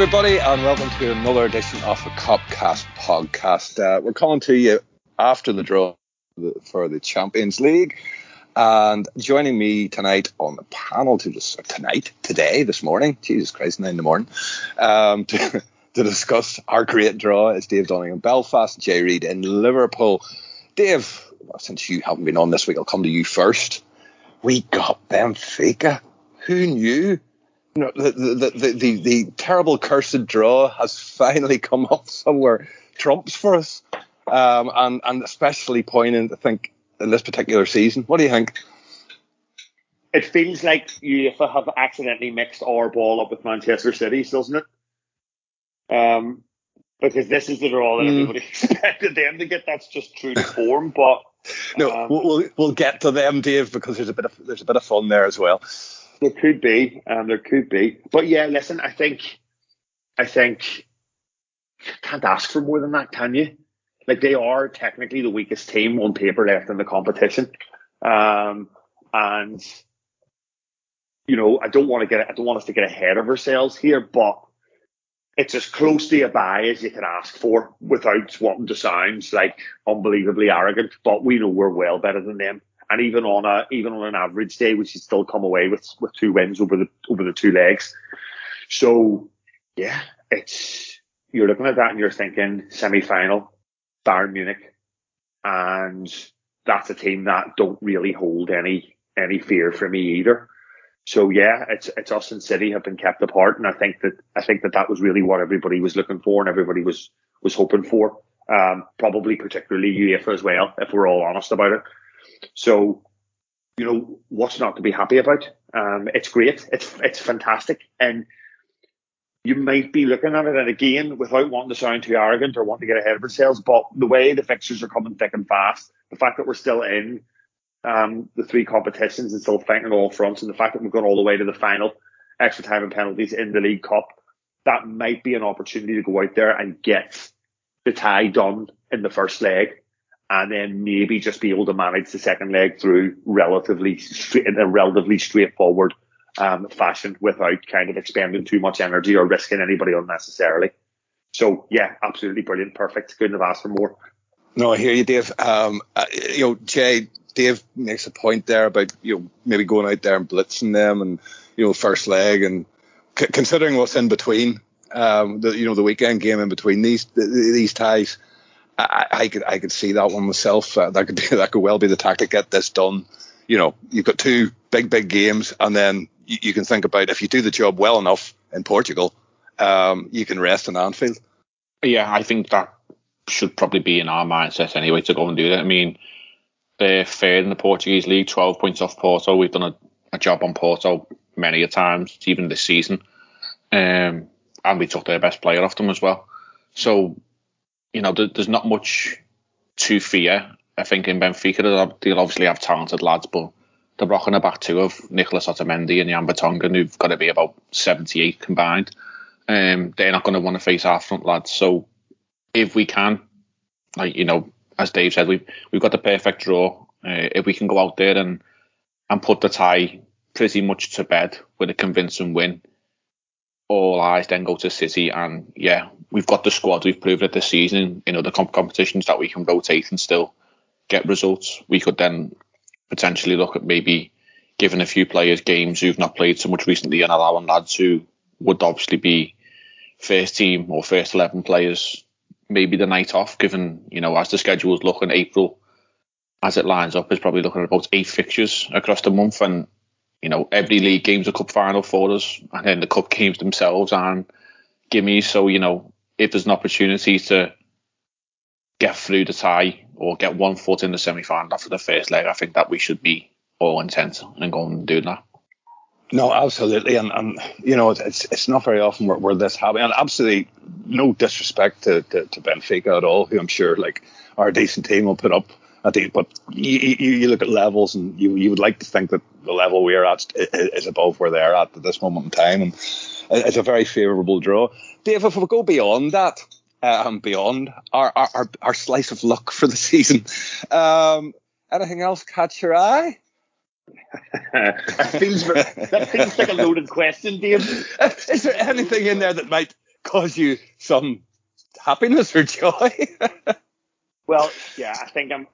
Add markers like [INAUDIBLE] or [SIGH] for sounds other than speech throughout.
Everybody, and welcome to another edition of the Copcast podcast. Uh, we're coming to you after the draw for the Champions League. And joining me tonight on the panel to just tonight, today, this morning, Jesus Christ, nine in the morning, um, [LAUGHS] to, to discuss our great draw is Dave Dunning in Belfast, Jay Reid in Liverpool. Dave, well, since you haven't been on this week, I'll come to you first. We got Benfica. Who knew? You know, the, the, the, the, terrible cursed draw has finally [LAUGHS] come up somewhere trumps for us. Um, and, and especially poignant, I think, in this particular season. What do you think? It feels like UEFA have accidentally mixed our ball up with Manchester City's, doesn't it? Um, because this is the draw that mm. everybody [LAUGHS] expected them to get. That's just true to form. But [LAUGHS] no, um, we'll we'll get to them, Dave, because there's a bit of there's a bit of fun there as well. There could be, um, there could be, but yeah, listen, I think, I think, can't ask for more than that, can you? Like they are technically the weakest team on paper left in the competition. Um, and you know, I don't want to get, I don't want us to get ahead of ourselves here, but it's as close to a bye as you can ask for without wanting to sound like unbelievably arrogant. But we know we're well better than them. And even on a even on an average day, we should still come away with with two wins over the over the two legs. So yeah, it's you're looking at that and you're thinking semi final. Bayern Munich, and that's a team that don't really hold any any fear for me either. So yeah, it's it's us and City have been kept apart, and I think that I think that that was really what everybody was looking for and everybody was was hoping for. Um, probably particularly UEFA as well, if we're all honest about it. So, you know, what's not to be happy about? Um, it's great, it's it's fantastic, and you might be looking at it, and again, without wanting to sound too arrogant or wanting to get ahead of ourselves, but the way the fixtures are coming thick and fast, the fact that we're still in um, the three competitions and still fighting on all fronts, and the fact that we've gone all the way to the final, extra time and penalties in the League Cup, that might be an opportunity to go out there and get the tie done in the first leg, and then maybe just be able to manage the second leg through relatively straight, in a relatively straightforward um, fashion without kind of expending too much energy or risking anybody unnecessarily. So yeah, absolutely brilliant, perfect. Couldn't have asked for more. No, I hear you, Dave. Um, uh, you know, Jay, Dave makes a point there about you know maybe going out there and blitzing them, and you know first leg, and c- considering what's in between, um, the you know the weekend game in between these these ties, I, I could I could see that one myself. Uh, that could be [LAUGHS] that could well be the tactic. Get this done. You know, you've got two big big games, and then you, you, can think about if you do the job well enough in Portugal, um, you can rest in Anfield. Yeah, I think that should probably be in our mindset anyway to go and do that. I mean, they're third in the Portuguese league, 12 points off Porto. We've done a, a job on Porto many a times, even this season. Um, and we took their best player off them as well. So, you know, there, there's not much to fear. I think in Benfica, they'll obviously have talented lads, but the rock and the back two of Nicholas Otamendi and Jan Vertonghen, who've got to be about 78 combined. Um, they're not going to want to face our front lads. So if we can, like you know, as Dave said, we've we've got the perfect draw. Uh, if we can go out there and and put the tie pretty much to bed with a convincing win, all eyes then go to City. And yeah, we've got the squad. We've proved it this season in other comp- competitions that we can rotate and still get results. We could then potentially look at maybe giving a few players games who've not played so much recently and allowing lads who would obviously be first team or first 11 players maybe the night off, given, you know, as the schedules look in April, as it lines up, is probably looking at about eight fixtures across the month. And, you know, every league game's a cup final for us. And then the cup games themselves and gimmies. So, you know, if there's an opportunity to get through the tie or get one foot in the semi final after the first leg, I think that we should be all intent and going and doing that. No, absolutely, and, and you know it's it's not very often where, where this happens. And absolutely no disrespect to, to, to, Benfica at all, who I'm sure like are a decent team will put up at the. But you, you, you look at levels, and you you would like to think that the level we're at is above where they're at at this moment in time, and it's a very favourable draw. Dave, if we go beyond that, um, beyond our, our, our slice of luck for the [LAUGHS] season. Um, anything else catch your eye? that, feels, that feels like a loaded question, Dave. [LAUGHS] Is there anything in there that might cause you some happiness or joy? [LAUGHS] well, yeah, I think I'm.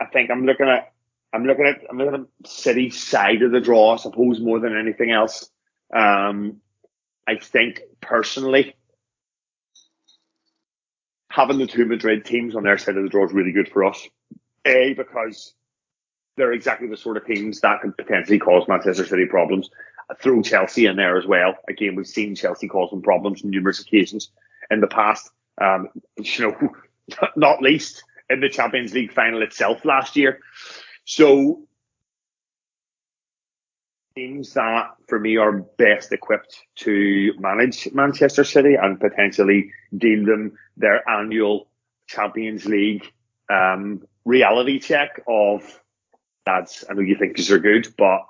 I think I'm looking at. I'm looking at. I'm looking at City side of the draw, I suppose, more than anything else. Um, I think personally, having the two Madrid teams on their side of the draw is really good for us. A because they're exactly the sort of teams that could potentially cause Manchester City problems. Throw Chelsea in there as well. Again, we've seen Chelsea cause them problems on numerous occasions in the past. Um, [LAUGHS] you know, not least in the Champions League final itself last year. So teams that for me are best equipped to manage Manchester City and potentially deal them their annual Champions League um, reality check of lads. I know you think these are good, but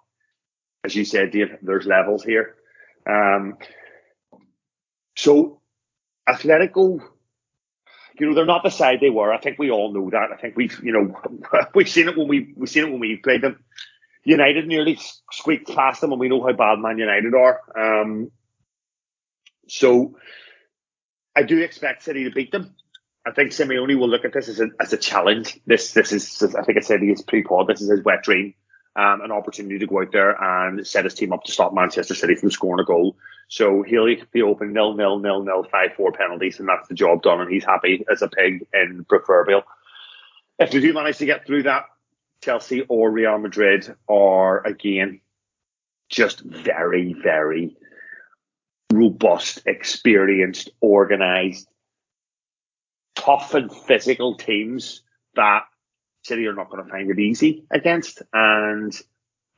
as you said, Dave, there's levels here. Um, so Atletico, you know, they're not the side they were. I think we all know that. I think we've, you know, [LAUGHS] we've seen it when we we've seen it when we played them. United nearly squeaked past them, and we know how bad Man United are. Um, so I do expect City to beat them. I think Simeone will look at this as a, as a challenge. This this is I think I said he is pre-pod. This is his wet dream, um, an opportunity to go out there and set his team up to stop Manchester City from scoring a goal. So he'll be open nil nil nil nil five four penalties, and that's the job done. And he's happy as a pig in proverbial. If we do manage to get through that, Chelsea or Real Madrid are again just very very robust, experienced, organised tough and physical teams that City are not going to find it easy against. And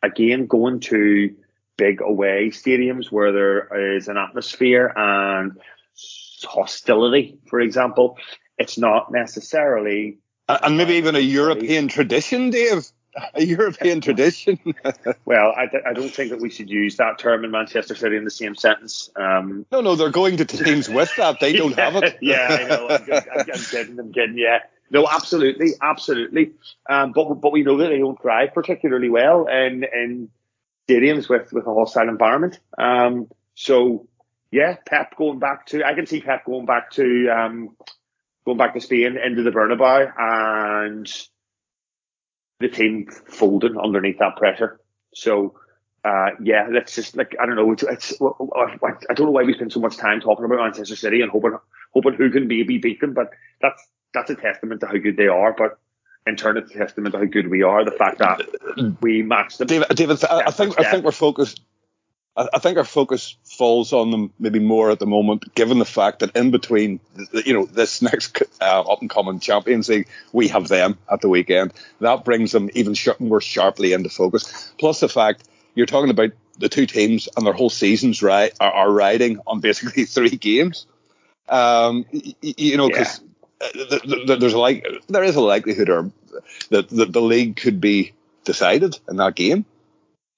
again, going to big away stadiums where there is an atmosphere and hostility, for example, it's not necessarily. And maybe even a European tradition, Dave [LAUGHS] a European [LAUGHS] tradition. [LAUGHS] well, I, I, don't think that we should use that term in Manchester City in the same sentence. Um, no, no, they're going to teams with that. They don't yeah, have it. yeah, I know. I'm, I'm, I'm kidding. I'm kidding. Yeah. No, absolutely, absolutely. Um, but but we know that they don't thrive particularly well in in stadiums with with a hostile environment. Um, so yeah, Pep going back to I can see Pep going back to um, going back to Spain into the Bernabeu and the team folding underneath that pressure. So, uh, yeah, let's just like I don't know. It's, it's, I don't know why we spend so much time talking about Manchester City and hoping hoping who can maybe beat them, but that's that's a testament to how good they are. But in turn, it's a testament to how good we are. The fact that we match them. David, David I think I think we're focused I, think our focus falls on them maybe more at the moment, given the fact that in between, you know, this [LAUGHS] next uh, up and coming Champions League, we have them at the weekend. That brings them even more sharply into focus. Plus the fact you're talking about the two teams and their whole seasons right are, are riding on basically [LAUGHS] three games. Um, you, you know, because yeah. there's a like there is a likelihood or that the, the league could be decided in that game.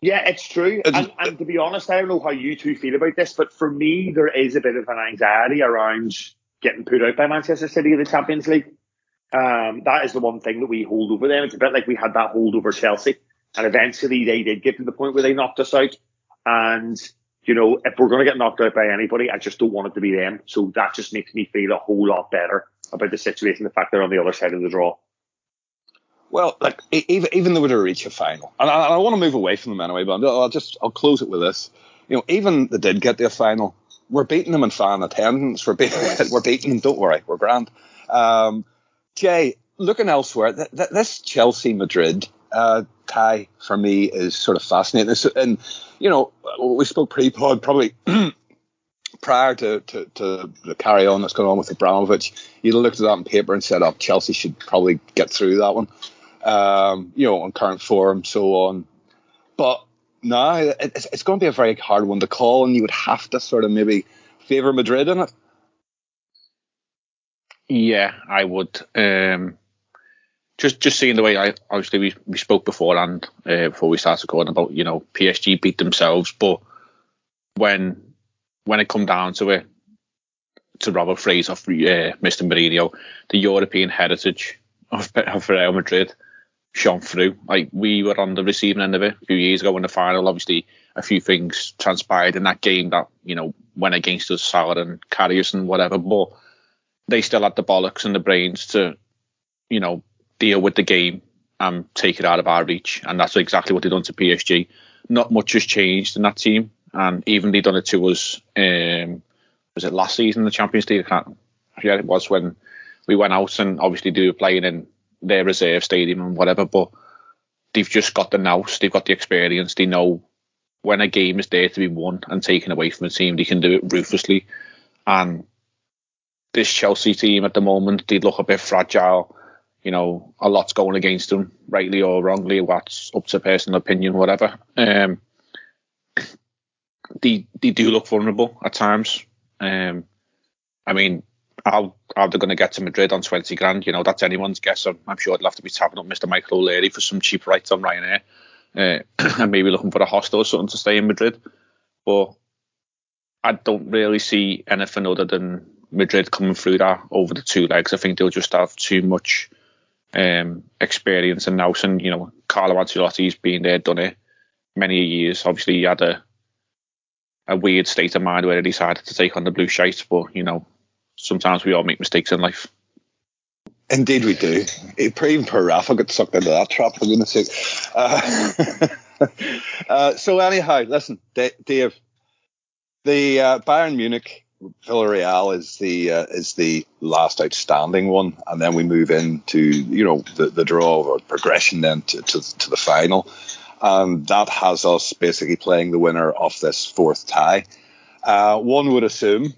Yeah, it's true. And, and, to be honest, I don't know how you two feel about this, but for me, there is a bit of an anxiety around getting put out by Manchester City in the Champions League. Um, that is the one thing that we hold over them. It's a bit like we had that hold over Chelsea, and eventually they did get to the point where they knocked us out. And you know, if we're going to get knocked out by anybody, I just don't want it to be them. So that just makes me feel a whole lot better about the situation, the fact they're on the other side of the draw. Well, like even even though to reach a final, and I, I, want to move away from them anyway, but I'll just I'll close it with this. You know, even they did get their final, we're beating them in fan attendance. We're beating [LAUGHS] we're beating them. Don't worry, we're grand. Um, Jay, looking elsewhere, th- th- this Chelsea Madrid uh, tie for me is sort of fascinating. and you know, we spoke pre-pod probably. [CLEARS THROAT] prior to, to, to, the carry on that's going on with Abramovich, you'd looked at that on paper and said, oh, Chelsea should probably get through that one um, you know, on current form, so on. But no, it's, it's going to be a very hard one to call, and you would have to sort of maybe favour Madrid in it. Yeah, I would. Um, just just seeing the way I obviously we, we spoke before and uh, before we started recording about you know PSG beat themselves, but when when it come down to it, to Robert Fraser, uh, Mr. Mourinho, the European heritage of, of Real Madrid shone through. Like we were on the receiving end of it a few years ago in the final. Obviously, a few things transpired in that game that you know went against us, Salah and Karius and whatever. But they still had the bollocks and the brains to, you know, deal with the game and take it out of our reach. And that's exactly what they done to PSG. Not much has changed in that team, and even they done it to us. Um, was it last season the Champions League? I can't. Yeah, it was when we went out and obviously they were playing in their reserve stadium and whatever, but they've just got the nous, they've got the experience, they know when a game is there to be won and taken away from a team, they can do it ruthlessly. And this Chelsea team at the moment, they look a bit fragile. You know, a lot's going against them, rightly or wrongly. What's up to personal opinion, whatever. Um, they they do look vulnerable at times. Um, I mean, how how they're going to get to Madrid on 20 grand, you know, that's anyone's guess. I'm, I'm sure they'll have to be tapping up Mr. Michael O'Leary for some cheap rights on Ryanair uh, [CLEARS THROAT] and maybe looking for a hostel or something to stay in Madrid. But I don't really see anything other than Madrid coming through that over the two legs. I think they'll just have too much um, experience and now, and you know, Carlo Ancelotti's been there, done it many years. Obviously, he had a a weird state of mind where he decided to take on the blue shite, but you know, sometimes we all make mistakes in life. Indeed, we do. Even poor Rafa got sucked into that trap, for goodness sake. Uh, [LAUGHS] uh, so, anyhow, listen, Dave, the uh, Bayern Munich Villarreal is the uh, is the last outstanding one, and then we move into you know the, the draw or progression then to, to, to the final, and that has us basically playing the winner of this fourth tie. Uh, one would assume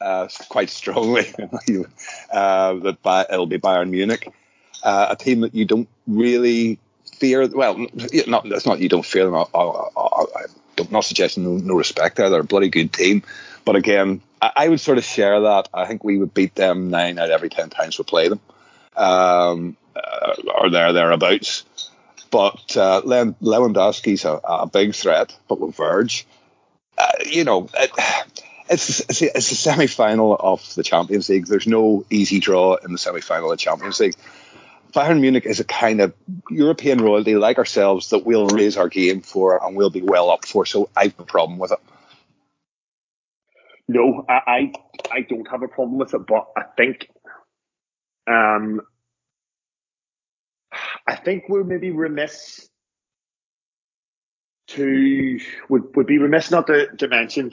uh, quite strongly [LAUGHS] uh, that it'll be Bayern Munich, uh, a team that you don't really fear. Well, not that's not you don't fear them. I, am not suggesting no, no, respect there. They're a bloody good team, but again, I, I, would sort of share that. I think we would beat them nine out of every ten times we play them, um, uh, or there thereabouts. But uh, Lewandowski's a, a big threat, but with Verge, uh, you know. It, it's it's a, it's a semi final of the Champions League. There's no easy draw in the semi final of the Champions League. Bayern Munich is a kind of European royalty like ourselves that we'll raise our game for and we'll be well up for. So I've no problem with it. No, I, I, I don't have a problem with it, but I think um I think we're maybe remiss to would would be remiss not to, to mention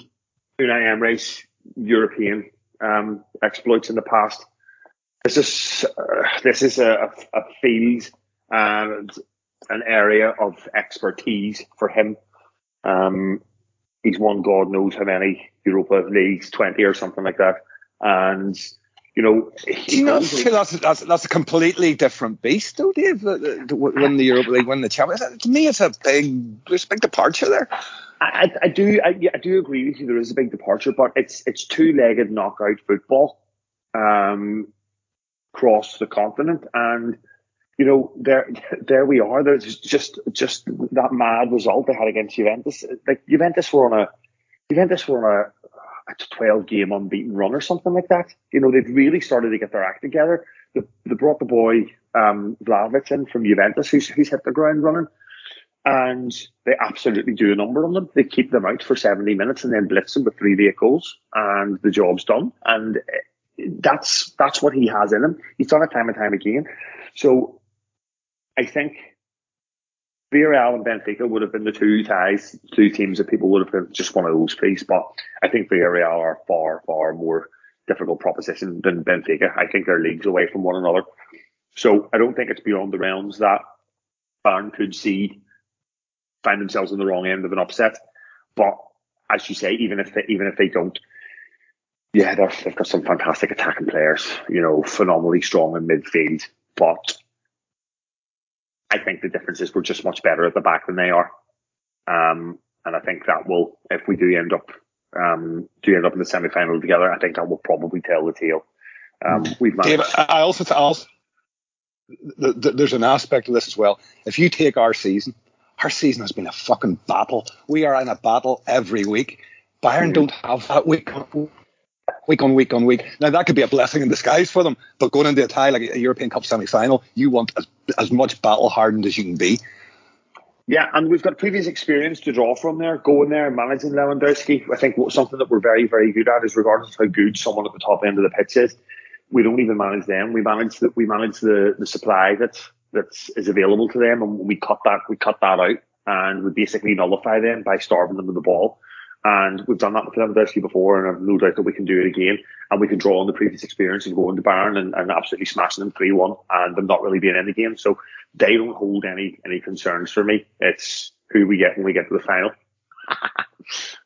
Unai Emery's European um, exploits in the past. This is uh, this is a, a field and an area of expertise for him. Um, he's won God knows how many Europa leagues, twenty or something like that, and you know, do you not feel that's, that's that's a completely different beast, though, Dave? When the Europa League, when the Champions, to me, it's a big, there's a big departure there. I, I do I, I, do agree with you. There is a big departure, but it's it's two legged knockout football um, across the continent, and you know there [LAUGHS] there we are. There's just just that mad result they had against Juventus. Like Juventus were on a Juventus were on a, a 12 game unbeaten run or something like that. You know they've really started to get their act together. They, they brought the boy um, Vlahovic in from Juventus, who's, who's hit the ground running and they absolutely do a number on them. They keep them out for 70 minutes and then blitz them with three vehicles and the job's done. And eh, that's, that's what he has in him. He's done it time and time again. So I think Villarreal and Benfica would have been the two ties, two teams that people would have been just one of those please. But I think Villarreal are far, far more difficult proposition than Benfica. I think they're leagues away from one another. So I don't think it's beyond the realms that Bayern could see find themselves on the wrong end of an upset. But as you say, even if they, even if they don't, yeah, they've got some fantastic attacking players. You know, phenomenally strong in midfield. But I think the difference is we're just much better at the back than they are. Um, and I think that will, if we do end up, um, do end up in the semi final together, I think that will probably tell the tale. Um, we've managed. Dave, I also, also the, the, there's an aspect of this as well. If you take our season, our season has been a fucking battle. We are in a battle every week. Bayern don't have that week. week on week on week. Now that could be a blessing in disguise for them, but going into a tie like a European Cup semi-final, you want as, as much battle hardened as you can be. Yeah, and we've got previous experience to draw from there, going there, managing Lewandowski. I think something that we're very, very good at is regardless of how good someone at the top end of the pitch is, we don't even manage them. We manage the, we manage the, the supply that's that's is available to them, and we cut that we cut that out, and we basically nullify them by starving them of the ball. And we've done that with Lewandowski before, and I've no doubt that we can do it again. And we can draw on the previous experience and go into Bayern and, and absolutely smashing them 3 1 and them not really being in the game. So they don't hold any any concerns for me. It's who we get when we get to the final. [LAUGHS]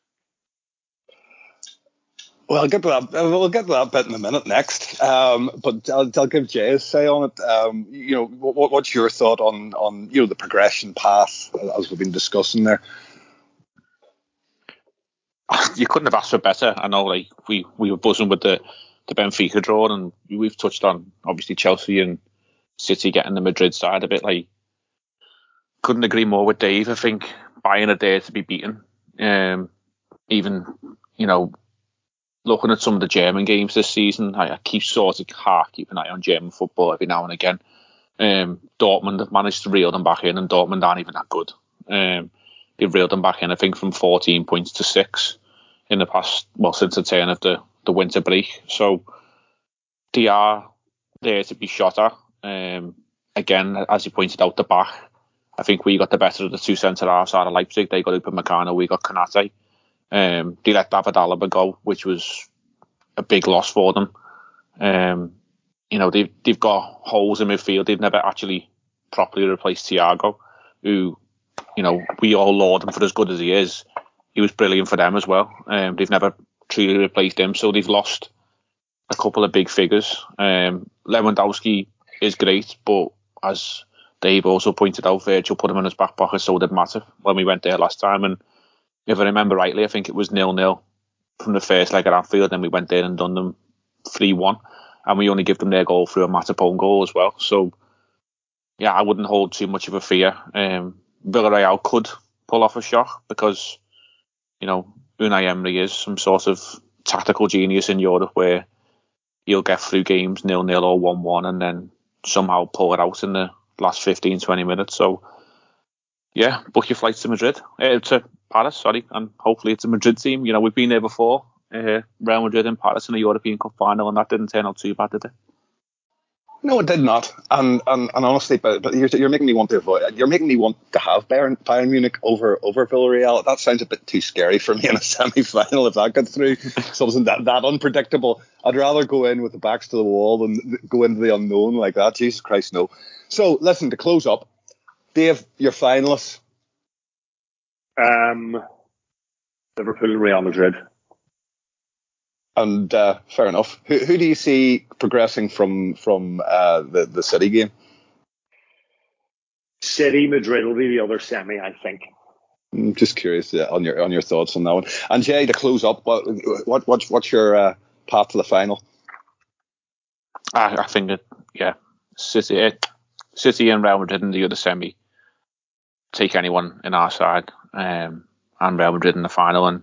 Well, I'll get to that. We'll get to that bit in a minute next. Um, but I'll, I'll, give Jay say on it. Um, you know, what, what's your thought on on you know the progression path as we've been discussing there? You couldn't have asked for better. I know, like we we were buzzing with the the Benfica draw, and we've touched on obviously Chelsea and City getting the Madrid side a bit. Like, couldn't agree more with Dave. I think Bayern are there to be beaten. Um, even you know looking at some of the German games this season, I, I keep sort of keep an eye on German football every now and again. Um, Dortmund have managed to reel them back in, and Dortmund aren't even that good. Um, they've reeled them back in, I think, from 14 points to six in the past, well, since the turn of the, the winter break. So they are there to be shot at. Um, again, as you pointed out, the back. I think we got the better of the two centre halves out of Leipzig. They got Upamecano, we got Konate. Um, they let David Alaba go, which was a big loss for them. Um, you know, they've, they've got holes in midfield. They've never actually properly replaced Thiago, who, you know, we all laud him for as good as he is. He was brilliant for them as well. Um, they've never truly replaced him, so they've lost a couple of big figures. Um, Lewandowski is great, but as Dave also pointed out, Virgil put him in his back pocket, so did Matip when we went there last time. And if I remember rightly, I think it was nil nil from the first leg at Anfield, and we went there and done them three one, and we only give them their goal through a Matip own goal as well. So yeah, I wouldn't hold too much of a fear. Um, Villarreal could pull off a shock because you know Unai Emery is some sort of tactical genius in Europe where he'll get through games nil nil or one one and then somehow pull it out in the last 15, 20 minutes. So yeah, book your flights to Madrid, uh, to Paris, sorry, and hopefully it's a Madrid team. You know, we've been there before, uh, Real Madrid and Paris in a European Cup final, and that didn't turn out too bad, did it? No, it did not. And and, and honestly, but, but you're, you're making me want to avoid. You're making me want to have Bayern, Bayern Munich over over Villarreal. That sounds a bit too scary for me in a [LAUGHS] semi-final. If that gets through, [LAUGHS] something that that unpredictable. I'd rather go in with the backs to the wall than go into the unknown like that. Jesus Christ, no. So listen to close up. Dave, your finalists. Um, Liverpool, Real Madrid. And uh, fair enough. Who, who do you see progressing from from uh, the the City game? City, Madrid will be the other semi, I think. I'm just curious yeah, on your on your thoughts on that one. And Jay, to close up, what what, what what's your uh, path to the final? I, I think it, yeah, City, uh, City and Real Madrid in the other semi. Take anyone in our side, um, and Real Madrid in the final, and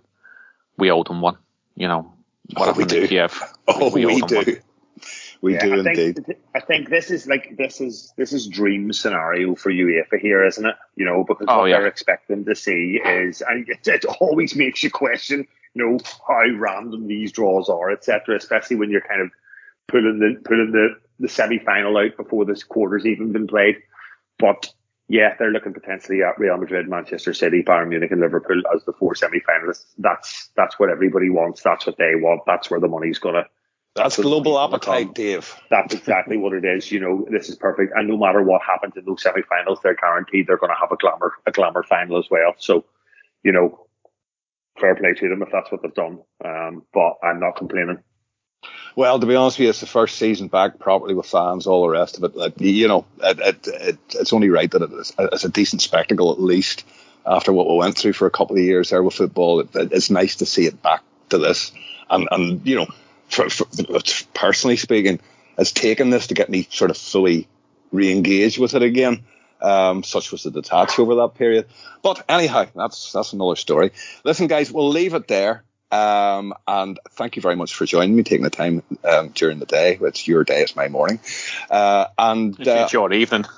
we owe them one. You know, what oh, we do. Kiev, [LAUGHS] oh, we, we do. One. We yeah, do I indeed. Think, I think this is like this is this is dream scenario for UEFA here, isn't it? You know, because oh, what yeah. they're expecting to see is, and it, it, always [LAUGHS] makes you question, you know, how random these draws are, etc. Especially when you're kind of pulling the pulling the the semi final out before this quarter's even been played. But yeah, they're looking potentially at Real Madrid, Manchester City, Bayern Munich, and Liverpool as the four semi-finalists. That's that's what everybody wants. That's what they want. That's where the money's gonna. That's, that's global appetite, Dave. That's exactly what it is. You know, this is perfect. And no matter what happens in those semi-finals, they're guaranteed they're going to have a glamour a glamour final as well. So, you know, fair play to them if that's what they've done. Um, but I'm not complaining. Well, to be honest with you, it's the first season back properly with fans, all the rest of it. Like, you know, it, it, it, it's only right that it's, it's, a decent spectacle at least after what we went through for a couple of years there with football. it's nice to see it back to this. And, and you know, for, for, personally speaking, it's taken this to get me sort of fully re-engaged with it again. Um, such was the detach over that period. But anyhow, that's that's another story. Listen, guys, we'll leave it there. Um, and thank you very much for joining me, taking the time um, during the day. It's your day, it's my morning. Uh, and uh, it's your evening. [LAUGHS]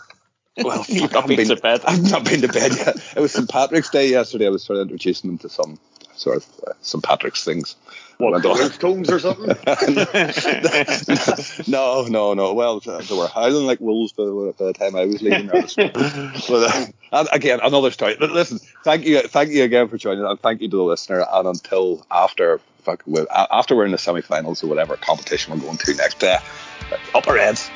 Well, [LAUGHS] You've not been, to bed. I've not been to bed yet. It was St Patrick's Day yesterday. I was sort of introducing them to some sort of uh, St Patrick's things. What, tones or something? [LAUGHS] no, no, no. Well, they were howling like wolves by the, by the time I was leaving. [LAUGHS] but, uh, again, another story. Listen, thank you, thank you again for joining, and thank you to the listener. And until after, after we're in the semi-finals or whatever competition we're going to next, uh, upper ends.